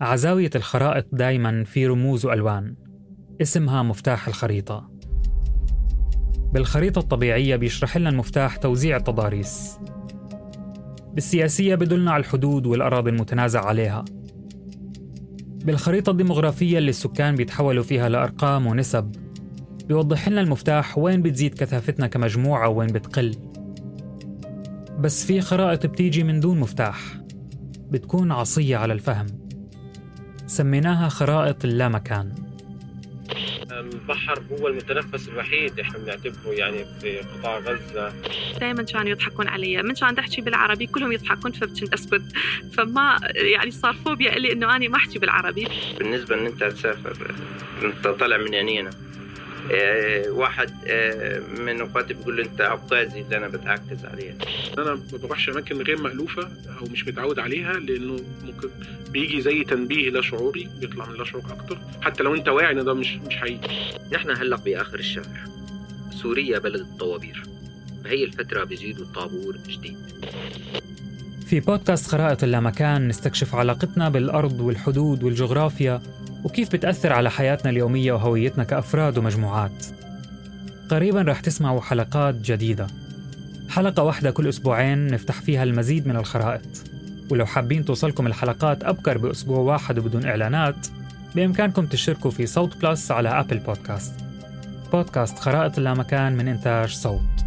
عزاوية الخرائط دايما في رموز وألوان اسمها مفتاح الخريطة. بالخريطة الطبيعية بيشرح لنا المفتاح توزيع التضاريس. بالسياسية بدلنا على الحدود والأراضي المتنازع عليها. بالخريطة الديمغرافية اللي السكان بيتحولوا فيها لأرقام ونسب بيوضح لنا المفتاح وين بتزيد كثافتنا كمجموعة وين بتقل. بس في خرائط بتيجي من دون مفتاح بتكون عصية على الفهم. سميناها خرائط اللامكان. البحر هو المتنفس الوحيد إحنا بنعتبره يعني في قطاع غزة. دائما كانوا يضحكون علي. من كان أحكي بالعربي كلهم يضحكون فكنت أسكت. فما يعني صار فوبيا لي إنه أنا ما أحكي بالعربي. بالنسبة إن أنت تسافر أنت طالع من عينينا واحد آه، من اخواتي بيقول له انت ابقازي اللي أنا بتعكز عليها أنا ما بروحش اماكن غير مألوفة أو مش متعود عليها لأنه ممكن بيجي زي تنبيه لا شعوري بيطلع من لا شعور أكتر حتى لو انت واعي إن ده مش مش حقيقي. نحن هلا باخر الشهر. سوريا بلد الطوابير. بهي الفترة بيزيدوا الطابور جديد. في بودكاست خرائط اللامكان نستكشف علاقتنا بالأرض والحدود والجغرافيا وكيف بتأثر على حياتنا اليومية وهويتنا كأفراد ومجموعات. قريبا رح تسمعوا حلقات جديدة. حلقة واحدة كل أسبوعين نفتح فيها المزيد من الخرائط. ولو حابين توصلكم الحلقات أبكر بأسبوع واحد وبدون إعلانات بإمكانكم تشتركوا في صوت بلس على أبل بودكاست. بودكاست خرائط اللامكان من إنتاج صوت.